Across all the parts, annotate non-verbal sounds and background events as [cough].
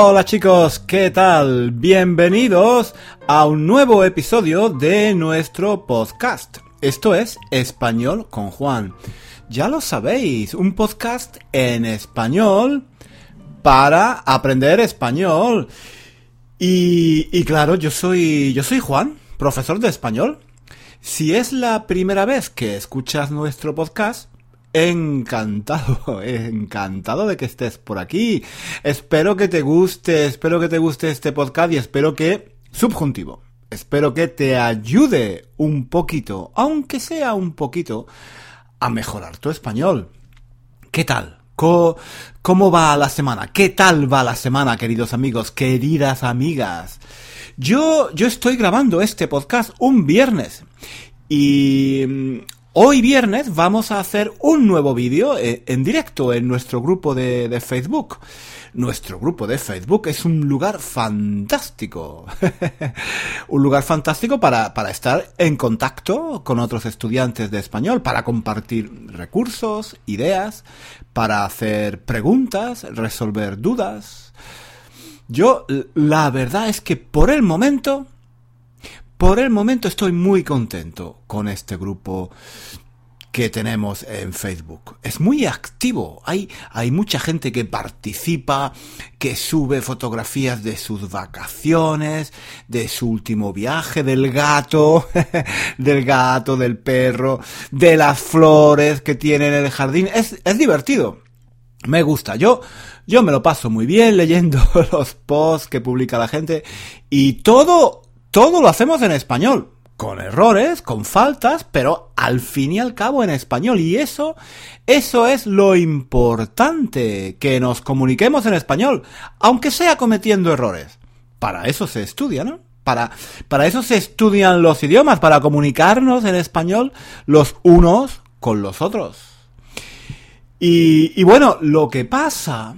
Hola chicos, ¿qué tal? Bienvenidos a un nuevo episodio de nuestro podcast. Esto es Español con Juan. Ya lo sabéis, un podcast en español para aprender español. Y, y claro, yo soy, yo soy Juan, profesor de español. Si es la primera vez que escuchas nuestro podcast, Encantado, [laughs] encantado de que estés por aquí. Espero que te guste, espero que te guste este podcast y espero que, subjuntivo, espero que te ayude un poquito, aunque sea un poquito, a mejorar tu español. ¿Qué tal? ¿Cómo, va la semana? ¿Qué tal va la semana, queridos amigos, queridas amigas? Yo, yo estoy grabando este podcast un viernes y Hoy viernes vamos a hacer un nuevo vídeo eh, en directo en nuestro grupo de, Facebook. Nuestro grupo de Facebook es un lugar fantástico. [laughs] un lugar fantástico para, para estar en contacto con otros estudiantes de español, para compartir recursos, ideas, para hacer preguntas, resolver dudas. Yo, la verdad es que por el momento por el momento estoy muy contento con este grupo que tenemos en Facebook. Es muy activo. Hay, hay mucha gente que participa, que sube fotografías de sus vacaciones, de su último viaje, del gato, [laughs] del gato, del perro, de las flores que tiene en el jardín. Es, es divertido. Me gusta. Yo, yo me lo paso muy bien leyendo [laughs] los posts que publica la gente y todo todo lo hacemos en español. Con errores, con faltas, pero al fin y al cabo en español. Y eso, eso es lo importante, que nos comuniquemos en español, aunque sea cometiendo errores. Para eso se estudia, ¿no? Para, para eso se estudian los idiomas, para comunicarnos en español los unos con los otros. Y, y bueno, lo que pasa,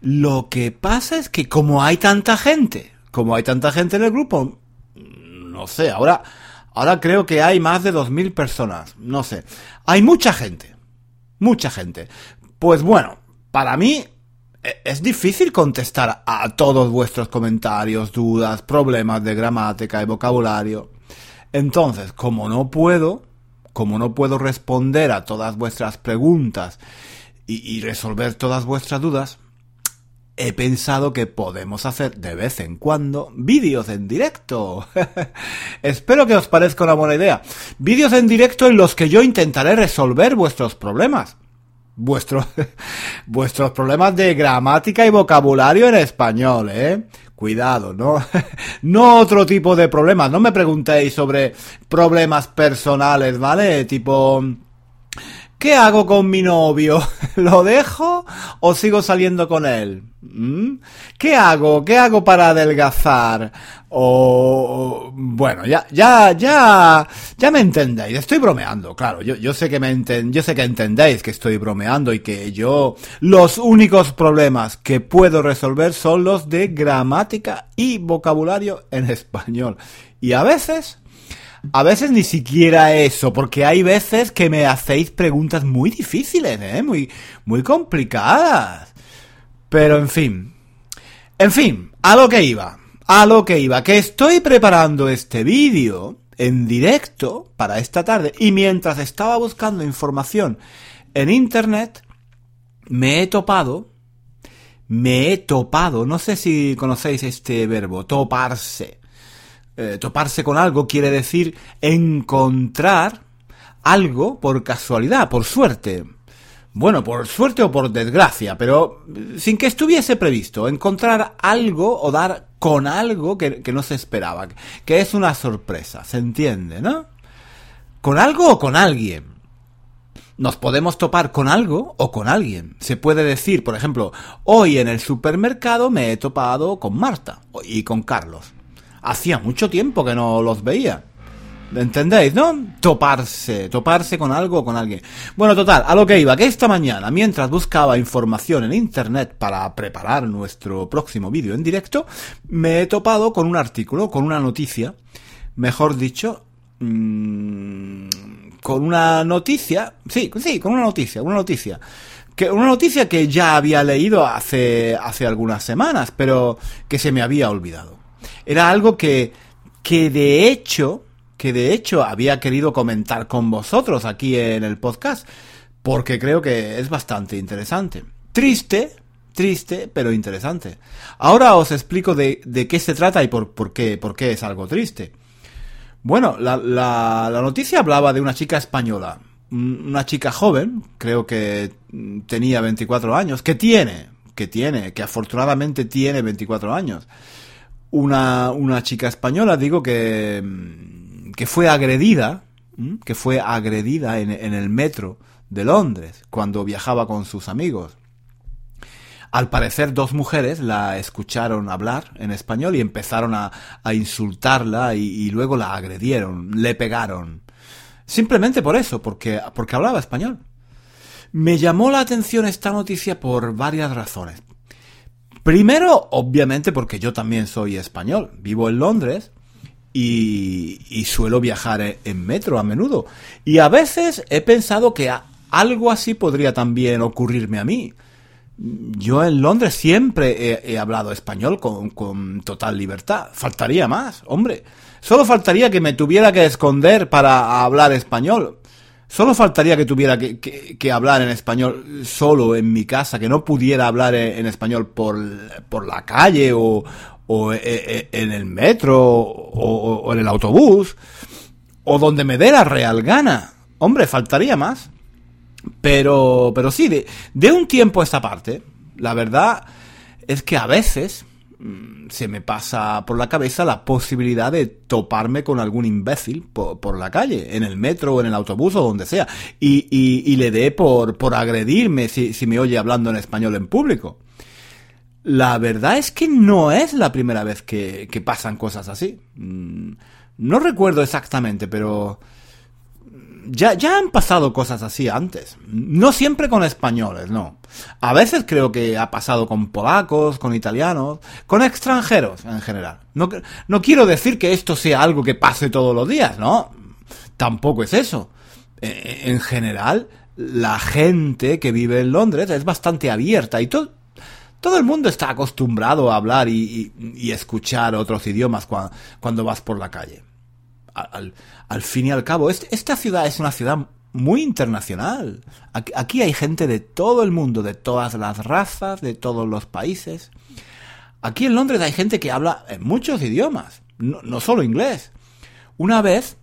lo que pasa es que como hay tanta gente, como hay tanta gente en el grupo, no sé, ahora, ahora creo que hay más de 2.000 personas, no sé. Hay mucha gente, mucha gente. Pues bueno, para mí e, es difícil contestar a todos vuestros comentarios, dudas, problemas de gramática y vocabulario. Entonces, como no puedo, como no puedo responder a todas vuestras preguntas y, y resolver todas vuestras dudas, he pensado que podemos hacer de vez en cuando vídeos en directo. [laughs] Espero que os parezca una buena idea. Vídeos en directo en los que yo intentaré resolver vuestros problemas. Vuestros, [laughs] vuestros problemas de gramática y vocabulario en español, ¿eh? Cuidado, ¿no? [laughs] no otro tipo de problemas. No me preguntéis sobre problemas personales, ¿vale? Tipo, ¿Qué hago con mi novio? [laughs] ¿Lo dejo o sigo saliendo con él? ¿Mm? ¿Qué hago? ¿Qué hago para adelgazar? O bueno, ya, ya, ya, ya me entendéis. Estoy bromeando, claro. Yo, yo sé que me yo sé que entendéis que estoy bromeando y que yo los únicos problemas que puedo resolver son los de gramática y vocabulario en español. Y a veces a veces ni siquiera eso, porque hay veces que me hacéis preguntas muy difíciles, ¿eh? Muy, muy complicadas. Pero en fin. En fin, a lo que iba. A lo que iba. Que estoy preparando este vídeo en directo para esta tarde y mientras estaba buscando información en internet, me he topado, me he topado, no sé si conocéis este verbo, toparse. Eh, toparse con algo quiere decir encontrar algo por casualidad, por suerte. Bueno, por suerte o por desgracia, pero sin que estuviese previsto. Encontrar algo o dar con algo que, que no se esperaba, que es una sorpresa, ¿se entiende, no? ¿Con algo o con alguien? Nos podemos topar con algo o con alguien. Se puede decir, por ejemplo, hoy en el supermercado me he topado con Marta y con Carlos hacía mucho tiempo que no los veía. ¿Entendéis, no? Toparse, toparse con algo o con alguien. Bueno, total, a lo que iba, que esta mañana, mientras buscaba información en internet para preparar nuestro próximo vídeo en directo, me he topado con un artículo, con una noticia, mejor dicho, mmm, con una noticia, sí, sí, con una noticia, una noticia, que una noticia que ya había leído hace, hace algunas semanas, pero que se me había olvidado. Era algo que, que de hecho, que de hecho había querido comentar con vosotros aquí en el podcast, porque creo que es bastante interesante. Triste, triste, pero interesante. Ahora os explico de, de qué se trata y por, por, qué, por qué es algo triste. Bueno, la, la, la noticia hablaba de una chica española, una chica joven, creo que tenía 24 años, que tiene, que tiene, que afortunadamente tiene 24 años. Una, una chica española, digo, que, que fue agredida, que fue agredida en, en el metro de Londres cuando viajaba con sus amigos. Al parecer dos mujeres la escucharon hablar en español y empezaron a, a insultarla y, y, luego la agredieron, le pegaron. Simplemente por eso, porque, porque hablaba español. Me llamó la atención esta noticia por varias razones. Primero, obviamente, porque yo también soy español. Vivo en Londres y, y suelo viajar en metro a menudo. Y a veces he pensado que algo así podría también ocurrirme a mí. Yo en Londres siempre he, he hablado español con, con, total libertad. Faltaría más, hombre. Solo faltaría que me tuviera que esconder para hablar español. Solo faltaría que tuviera que, que, hablar en español solo en mi casa, que no pudiera hablar en, español por, por, la calle o, o e, e, en el metro o, en el autobús o donde me dé la real gana. Hombre, faltaría más. Pero, pero sí, de, de un tiempo a esta parte, la verdad es que a veces se me pasa por la cabeza la posibilidad de toparme con algún imbécil por, por, la calle, en el metro o en el autobús o donde sea, y, y, y le dé por, por agredirme si, si me oye hablando en español en público. La verdad es que no es la primera vez que, que pasan cosas así. Mm, no recuerdo exactamente, pero ya, ya han pasado cosas así antes. No siempre con españoles, no. A veces creo que ha pasado con polacos, con italianos, con extranjeros en general. No, no quiero decir que esto sea algo que pase todos los días, ¿no? Tampoco es eso. Eh, en general, la gente que vive en Londres es bastante abierta y todo, todo el mundo está acostumbrado a hablar y, y, escuchar otros idiomas cuando vas por la calle al, al fin y al cabo, este, esta ciudad es una ciudad muy internacional. Aquí, aquí, hay gente de todo el mundo, de todas las razas, de todos los países. Aquí en Londres hay gente que habla en muchos idiomas, no, no solo inglés. Una vez,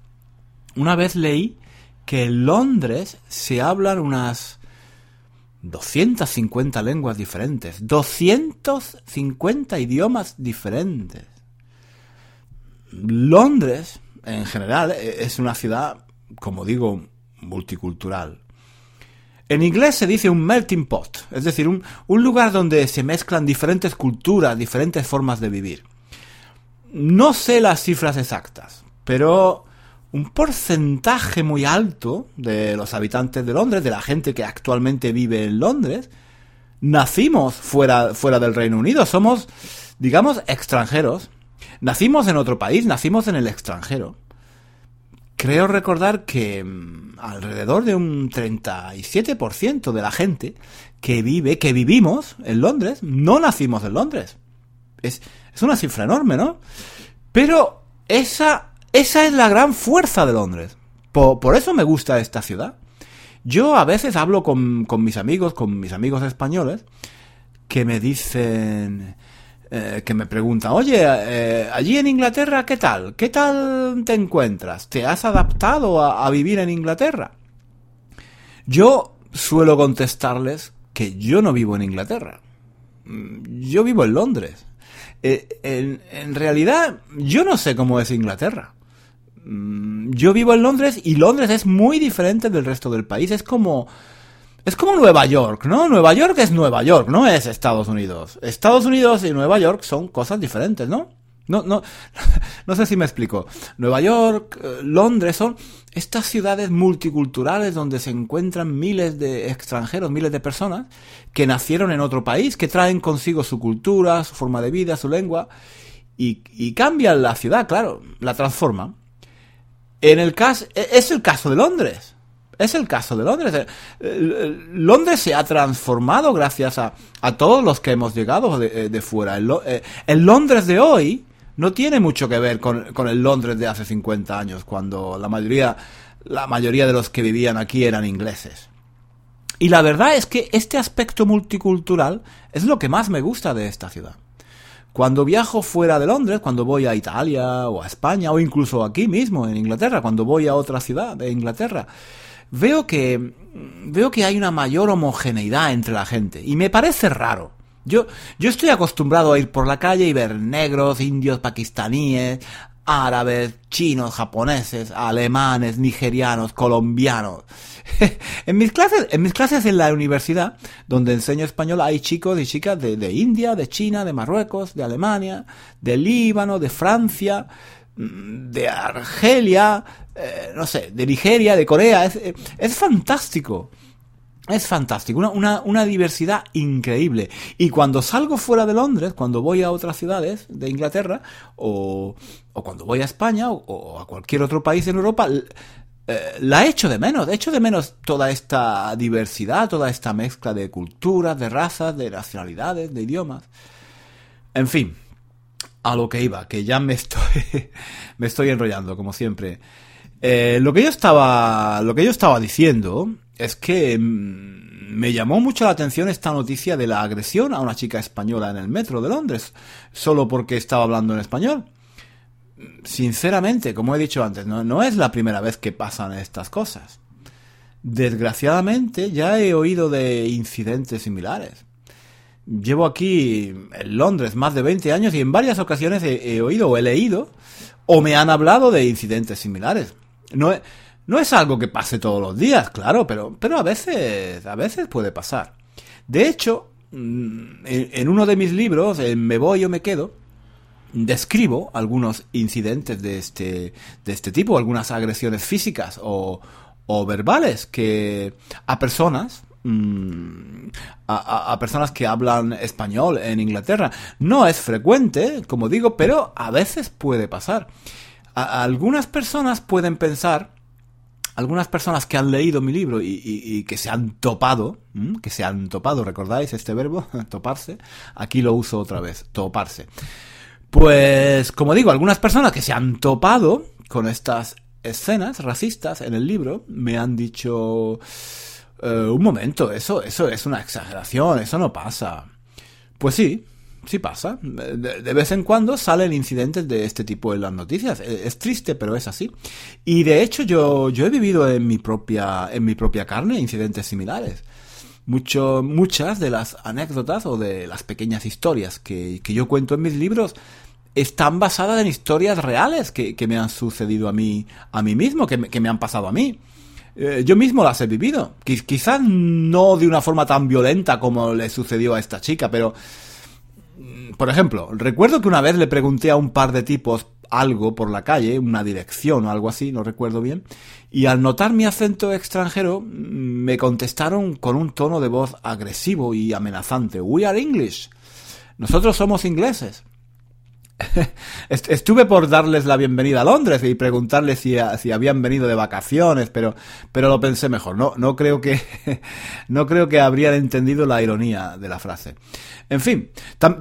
una vez leí que en Londres se hablan unas 250 lenguas diferentes, 250 idiomas diferentes. Londres en general e, es una ciudad, como digo, multicultural. En inglés se dice un melting pot, es decir, un, lugar donde se mezclan diferentes culturas, diferentes formas de vivir. No sé las cifras exactas, pero un porcentaje muy alto de los habitantes de Londres, de la gente que actualmente vive en Londres, nacimos fuera, fuera del Reino Unido, somos, digamos, extranjeros Nacimos en otro país, nacimos en el extranjero. Creo recordar que mmm, alrededor de un 37% de la gente que vive, que vivimos en Londres, no nacimos en Londres. Es, es una cifra enorme, ¿no? Pero esa, esa es la gran fuerza de Londres. Por, por eso me gusta esta ciudad. Yo a veces hablo con, con mis amigos, con mis amigos españoles, que me dicen, eh, que me pregunta, oye, eh, allí en Inglaterra, ¿qué tal? ¿Qué tal te encuentras? ¿Te has adaptado a, a, vivir en Inglaterra? Yo suelo contestarles que yo no vivo en Inglaterra. Mm, yo vivo en Londres. Eh, en, en realidad, yo no sé cómo es Inglaterra. Mm, yo vivo en Londres y Londres es muy diferente del resto del país. Es como es como Nueva York, ¿no? Nueva York es Nueva York, no es Estados Unidos. Estados Unidos y Nueva York son cosas diferentes, ¿no? No, no, [laughs] no sé si me explico. Nueva York, eh, Londres son estas ciudades multiculturales donde se encuentran miles de extranjeros, miles de personas que nacieron en otro país, que traen consigo su cultura, su forma de vida, su lengua, y, y cambian la ciudad, claro, la transforman. En el caso, e, es el caso de Londres Es el caso de Londres. Londres se ha transformado gracias a, todos los que hemos llegado de, fuera. El, Londres de hoy no tiene mucho que ver con, con el Londres de hace 50 años, cuando la mayoría, la mayoría de los que vivían aquí eran ingleses. Y la verdad es que este aspecto multicultural es lo que más me gusta de esta ciudad. Cuando viajo fuera de Londres, cuando voy a Italia o a España o incluso aquí mismo en Inglaterra, cuando voy a otra ciudad de Inglaterra, veo que veo que hay una mayor homogeneidad entre la gente y me parece raro. Yo, yo estoy acostumbrado a ir por la calle y ver negros, indios, pakistaníes, árabes, chinos, japoneses, alemanes, nigerianos, colombianos. [laughs] en mis clases, en mis clases en la universidad, donde enseño español, hay chicos y chicas de, India, de China, de Marruecos, de Alemania, de Líbano, de Francia, de Argelia, eh, no sé, de Nigeria, de Corea. Es, es fantástico. Es fantástico, una, una, diversidad increíble. Y cuando salgo fuera de Londres, cuando voy a otras ciudades de Inglaterra, o, o cuando voy a España, o, a cualquier otro país en Europa, eh, la echo de menos. Echo de menos toda esta diversidad, toda esta mezcla de culturas, de razas, de nacionalidades, de idiomas. En fin, a lo que iba, que ya me [laughs] estoy, me estoy enrollando, como siempre. Eh, lo que yo estaba, lo que yo estaba diciendo es que mm, me llamó mucho la atención esta noticia de la agresión a una chica española en el metro de Londres, solo porque estaba hablando en español. Sinceramente, como he dicho antes, no, no es la primera vez que pasan estas cosas. Desgraciadamente, ya he oído de incidentes similares. Llevo aquí en Londres más de 20 años y en varias ocasiones he, oído o he leído o me han hablado de incidentes similares. No, no es algo que pase todos los días, claro, pero, pero a veces, a veces puede pasar. De hecho, mm, en, uno de mis libros, en Me voy o me quedo, describo algunos incidentes de este, de este tipo, algunas agresiones físicas o, o verbales que a personas, mm, a, personas que hablan español en Inglaterra. No es frecuente, como digo, pero a veces puede pasar. algunas personas pueden pensar algunas personas que han leído mi libro y, que se han topado, que se han topado, ¿recordáis este verbo? [laughs] Toparse. Aquí lo uso otra vez, toparse. Pues, como digo, algunas personas que se han topado con estas escenas racistas en el libro me han dicho, eh, un momento, eso, eso es una exageración, eso no pasa. Pues sí, sí pasa. De, vez en cuando salen incidentes de este tipo en las noticias. E, es, triste, pero es así. Y de hecho yo, yo he vivido en mi propia, en mi propia carne incidentes similares. Mucho, muchas de las anécdotas o de las pequeñas historias que, que yo cuento en mis libros están basadas en historias reales que, que me han sucedido a mí, a mí mismo, que me, que me han pasado a mí. Eh, yo mismo las he vivido. Quizás no de una forma tan violenta como le sucedió a esta chica, pero por ejemplo, recuerdo que una vez le pregunté a un par de tipos algo por la calle, una dirección o algo así, no recuerdo bien, y al notar mi acento extranjero me contestaron con un tono de voz agresivo y amenazante. We are English. Nosotros somos ingleses. [laughs] Estuve por darles la bienvenida a Londres y preguntarles si, si, habían venido de vacaciones, pero, pero lo pensé mejor. No, no creo que, [laughs] no creo que habrían entendido la ironía de la frase. En fin,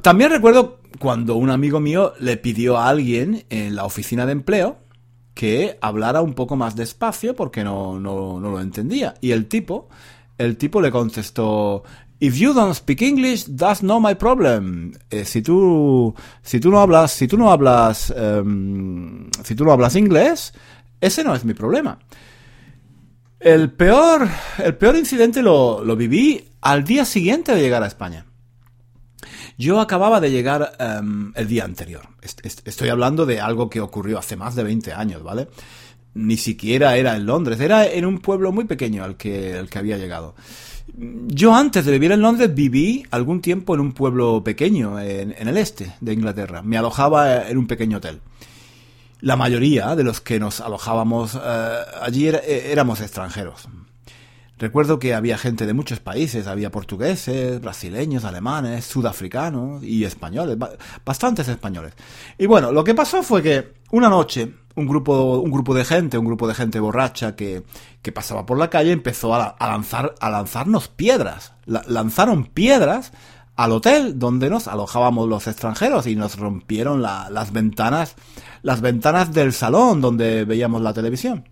también recuerdo cuando un amigo mío le pidió a alguien en la oficina de empleo que hablara un poco más despacio porque no, no, no lo entendía. Y el tipo, el tipo le contestó, If you don't speak English, that's not my problem. Eh, si tú, no hablas, si tú no hablas, em, si tú no hablas inglés, ese no es mi problema. El peor, el peor incidente lo, lo viví al día siguiente de llegar a España. Yo acababa de llegar em, el día anterior. estoy hablando de algo que ocurrió hace más de 20 años, ¿vale? Ni siquiera era en Londres, era en un pueblo muy pequeño al que, al que había llegado. Yo antes de vivir en Londres viví algún tiempo en un pueblo pequeño, en, el este de Inglaterra. Me alojaba en un pequeño hotel. La mayoría de los que nos alojábamos eh, allí eh, éramos extranjeros. Recuerdo que había gente de muchos países, había portugueses, brasileños, alemanes, sudafricanos y españoles, bastantes españoles. Y bueno, lo que pasó fue que una noche un grupo, un grupo de gente, un grupo de gente borracha que, que pasaba por la calle empezó a, lanzar, a lanzarnos piedras. lanzaron piedras al hotel donde nos alojábamos los extranjeros y nos rompieron las ventanas, las ventanas del salón donde veíamos la televisión.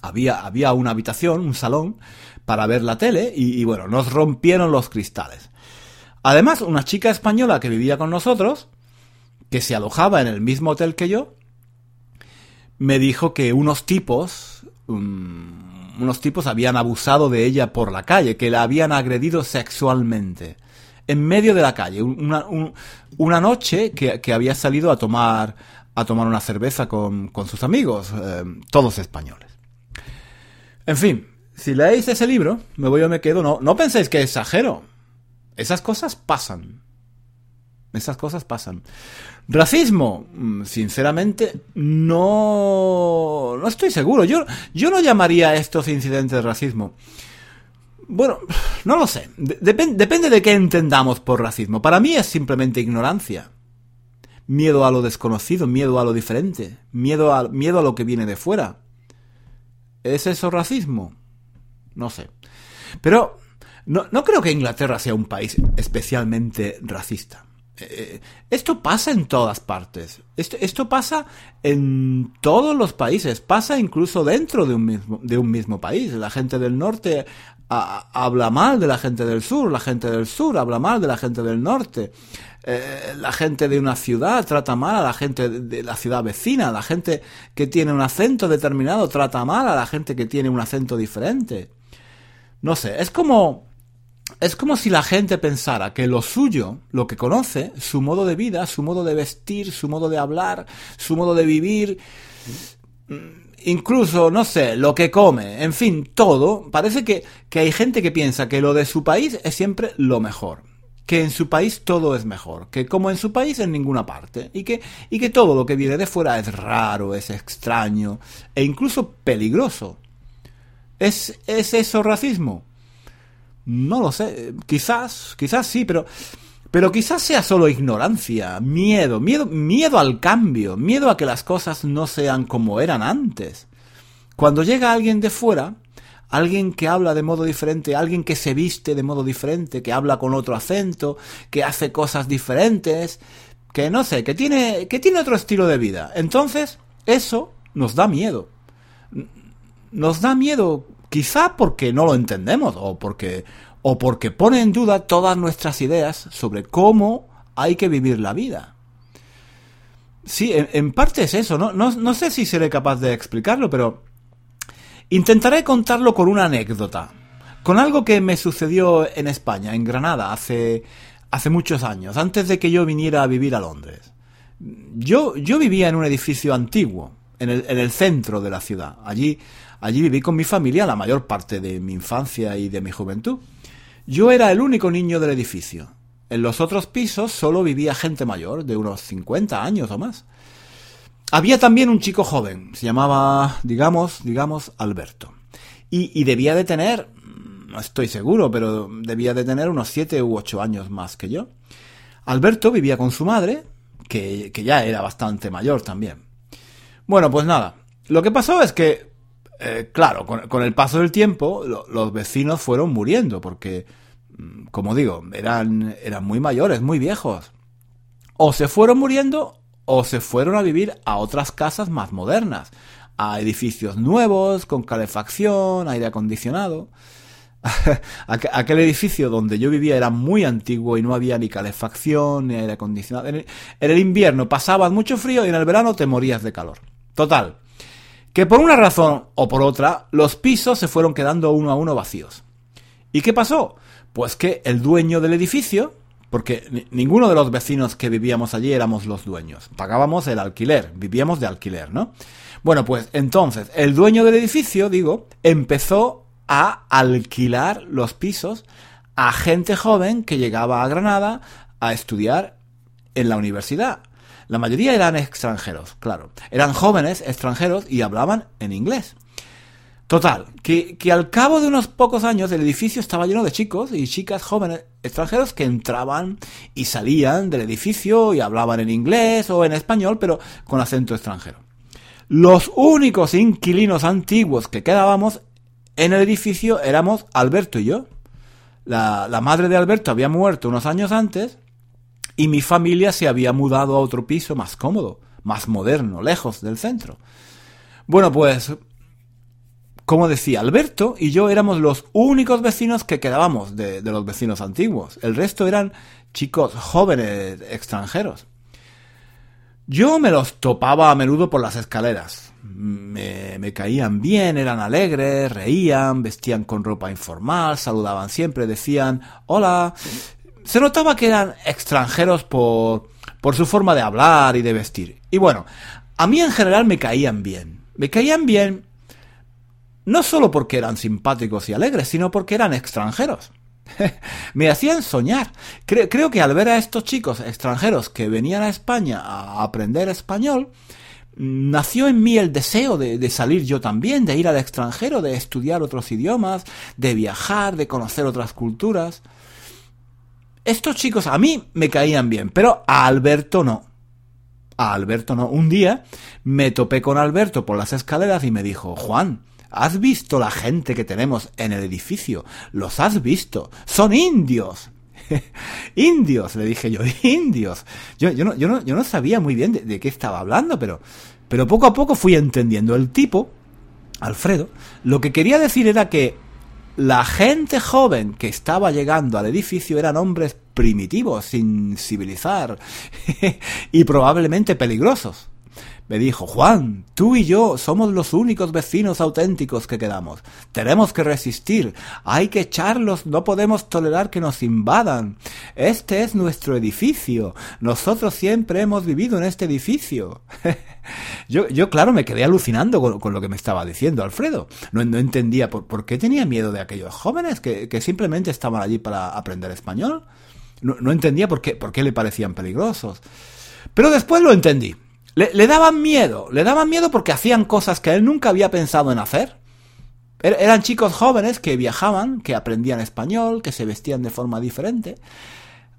Había, había una habitación, un salón, para ver la tele y, y bueno, nos rompieron los cristales. Además, una chica española que vivía con nosotros, que se alojaba en el mismo hotel que yo, me dijo que unos tipos, um, unos tipos habían abusado de ella por la calle, que la habían agredido sexualmente. En medio de la calle, una, una noche que, que, había salido a tomar, a tomar una cerveza con, con sus amigos, eh, todos españoles. En fin, si leéis ese libro, me voy o me quedo, no, no penséis que exagero. Esas cosas pasan. Esas cosas pasan. Racismo, mm, sinceramente, no, no estoy seguro. Yo, yo no llamaría a estos incidentes de racismo. Bueno, no lo sé. depende de qué entendamos por racismo. Para mí es simplemente ignorancia. Miedo a lo desconocido, miedo a lo diferente, miedo a, miedo a lo que viene de fuera. ¿Es eso racismo? No sé. Pero no, no creo que Inglaterra sea un país especialmente racista. Eh, esto pasa en todas partes. Esto, esto, pasa en todos los países. Pasa incluso dentro de un mismo, de un mismo país. La gente del norte habla mal de la gente del sur. La gente del sur habla mal de la gente del norte. Eh, la gente de una ciudad trata mal a la gente de la ciudad vecina. La gente que tiene un acento determinado trata mal a la gente que tiene un acento diferente. No sé, es como es como si la gente pensara que lo suyo, lo que conoce, su modo de vida, su modo de vestir, su modo de hablar, su modo de vivir, mm, incluso, no sé, lo que come, en fin, todo, parece que, que hay gente que piensa que lo de su país es siempre lo mejor que en su país todo es mejor, que como en su país en ninguna parte, y que, y que todo lo que viene de fuera es raro, es extraño, e incluso peligroso. ¿Es, es eso racismo? No lo sé, quizás, quizás sí, pero pero quizás sea solo ignorancia, miedo, miedo, miedo al cambio, miedo a que las cosas no sean como eran antes. Cuando llega alguien de fuera, alguien que habla de modo diferente, alguien que se viste de modo diferente, que habla con otro acento, que hace cosas diferentes, que no sé, que tiene, que tiene otro estilo de vida. Entonces, eso nos da miedo. Nos da miedo Quizá porque no lo entendemos o porque, o porque pone en duda todas nuestras ideas sobre cómo hay que vivir la vida. Sí, en, parte es eso, ¿no? ¿no? No sé si seré capaz de explicarlo, pero intentaré contarlo con una anécdota. Con algo que me sucedió en España, en Granada, hace, hace muchos años, antes de que yo viniera a vivir a Londres. Yo, yo vivía en un edificio antiguo, en el, en el centro de la ciudad. Allí, Allí viví con mi familia la mayor parte de mi infancia y de mi juventud. Yo era el único niño del edificio. En los otros pisos solo vivía gente mayor, de unos 50 años o más. Había también un chico joven, se llamaba, digamos, digamos, Alberto. Y, debía de tener, no estoy seguro, pero debía de tener unos 7 u 8 años más que yo. Alberto vivía con su madre, que, que ya era bastante mayor también. Bueno, pues nada, lo que pasó es que eh, claro, con, el paso del tiempo, los vecinos fueron muriendo, porque, mm, como digo, eran, eran muy mayores, muy viejos. O se fueron muriendo o se fueron a vivir a otras casas más modernas, a edificios nuevos, con calefacción, aire acondicionado. [laughs] Aquel edificio donde yo vivía era muy antiguo y no había ni calefacción ni aire acondicionado. En el invierno pasabas mucho frío y en el verano te morías de calor. Total, que por una razón o por otra, los pisos se fueron quedando uno a uno vacíos. ¿Y qué pasó? Pues que el dueño del edificio, porque ninguno de los vecinos que vivíamos allí éramos los dueños, pagábamos el alquiler, vivíamos de alquiler, ¿no? Bueno, pues entonces el dueño del edificio, digo, empezó a alquilar los pisos a gente joven que llegaba a Granada a estudiar en la universidad. La mayoría eran extranjeros, claro. Eran jóvenes extranjeros y hablaban en inglés. Total, que, que, al cabo de unos pocos años el edificio estaba lleno de chicos y chicas jóvenes extranjeros que entraban y salían del edificio y hablaban en inglés o en español, pero con acento extranjero. Los únicos inquilinos antiguos que quedábamos en el edificio éramos Alberto y yo. La, la madre de Alberto había muerto unos años antes y mi familia se había mudado a otro piso más cómodo, más moderno, lejos del centro. Bueno, pues, como decía, Alberto y yo éramos los únicos vecinos que quedábamos de, los vecinos antiguos. El resto eran chicos jóvenes extranjeros. Yo me los topaba a menudo por las escaleras. Me, me, caían bien, eran alegres, reían, vestían con ropa informal, saludaban siempre, decían hola, se notaba que eran extranjeros por, por su forma de hablar y de vestir. Y bueno, a mí en general me caían bien. Me caían bien no solo porque eran simpáticos y alegres, sino porque eran extranjeros. [laughs] me hacían soñar. creo que al ver a estos chicos extranjeros que venían a España a aprender español, nació en mí el deseo de, de, salir yo también, de ir al extranjero, de estudiar otros idiomas, de viajar, de conocer otras culturas. Estos chicos a mí me caían bien, pero a Alberto no. A Alberto no. Un día me topé con Alberto por las escaleras y me dijo, Juan, ¿has visto la gente que tenemos en el edificio? Los has visto. Son indios. [laughs] indios, le dije yo, [laughs] indios. Yo, yo, no, yo, no, yo no sabía muy bien de, de, qué estaba hablando, pero, pero poco a poco fui entendiendo. El tipo, Alfredo, lo que quería decir era que la gente joven que estaba llegando al edificio eran hombres primitivos, sin civilizar [laughs] y probablemente peligrosos. Me dijo, Juan, tú y yo somos los únicos vecinos auténticos que quedamos. Tenemos que resistir. Hay que echarlos. No podemos tolerar que nos invadan. Este es nuestro edificio. Nosotros siempre hemos vivido en este edificio. [laughs] yo, yo, claro, me quedé alucinando con, lo que me estaba diciendo Alfredo. No, entendía por, por, qué tenía miedo de aquellos jóvenes que, que simplemente estaban allí para aprender español. No, no entendía por qué, por qué le parecían peligrosos. Pero después lo entendí. Le, daban miedo, le daban miedo porque hacían cosas que él nunca había pensado en hacer. Er, eran chicos jóvenes que viajaban, que aprendían español, que se vestían de forma diferente.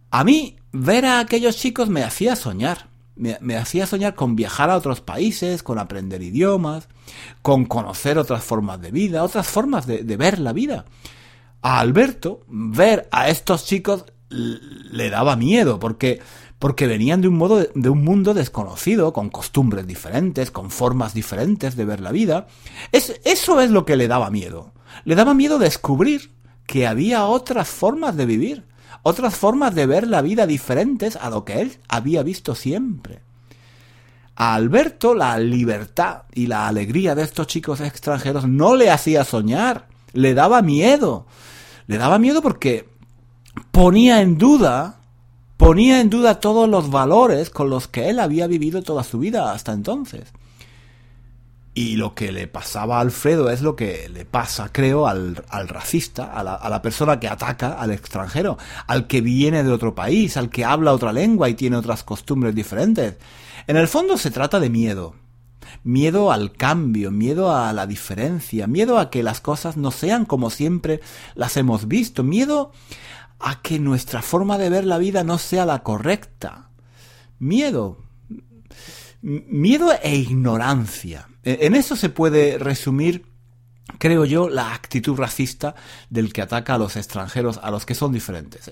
A mí, ver a aquellos chicos me hacía soñar. Me, hacía soñar con viajar a otros países, con aprender idiomas, con conocer otras formas de vida, otras formas de, de ver la vida. A Alberto, ver a estos chicos le daba miedo, porque porque venían de un modo de un mundo desconocido, con costumbres diferentes, con formas diferentes de ver la vida. Es, eso es lo que le daba miedo. Le daba miedo descubrir que había otras formas de vivir, otras formas de ver la vida diferentes a lo que él había visto siempre. A Alberto la libertad y la alegría de estos chicos extranjeros no le hacía soñar, le daba miedo. Le daba miedo porque ponía en duda ponía en duda todos los valores con los que él había vivido toda su vida hasta entonces. Y lo que le pasaba a Alfredo es lo que le pasa, creo, al, al racista, a la, a la, persona que ataca al extranjero, al que viene de otro país, al que habla otra lengua y tiene otras costumbres diferentes. En el fondo se trata de miedo. Miedo al cambio, miedo a la diferencia, miedo a que las cosas no sean como siempre las hemos visto, miedo a que nuestra forma de ver la vida no sea la correcta. Miedo. Miedo e ignorancia. E, en eso se puede resumir, creo yo, la actitud racista del que ataca a los extranjeros, a los que son diferentes.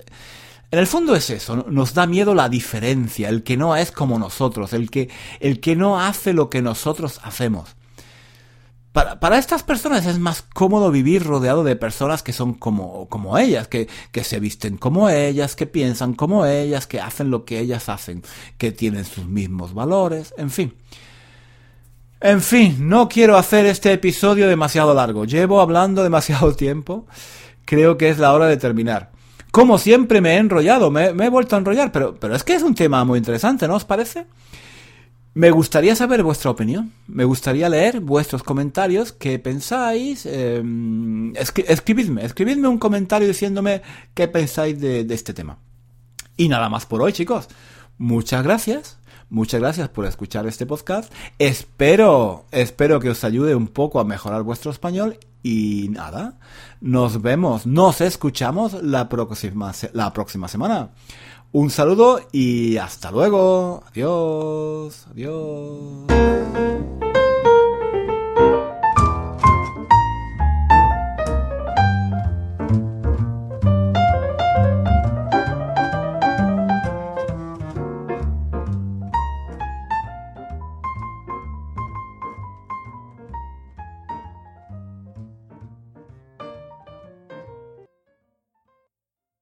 En el fondo es eso, nos da miedo la diferencia, el que no es como nosotros, el que, el que no hace lo que nosotros hacemos. Para, estas personas es más cómodo vivir rodeado de personas que son como, como ellas, que, que se visten como ellas, que piensan como ellas, que hacen lo que ellas hacen, que tienen sus mismos valores, en fin. En fin, no quiero hacer este episodio demasiado largo. Llevo hablando demasiado [laughs] tiempo. Creo que es la hora de terminar. Como siempre me he enrollado, me, me he vuelto a enrollar, pero, pero es que es un tema muy interesante, ¿no os parece? Me gustaría saber vuestra opinión. Me gustaría leer vuestros comentarios. ¿Qué pensáis? Eh, escribidme, escribidme un comentario diciéndome qué pensáis de, de este tema. Y nada más por hoy, chicos. Muchas gracias. Muchas gracias por escuchar este podcast. Espero, espero que os ayude un poco a mejorar vuestro español. Y nada, nos vemos, nos escuchamos la próxima, la próxima semana. Un saludo y hasta luego. Adiós. Adiós.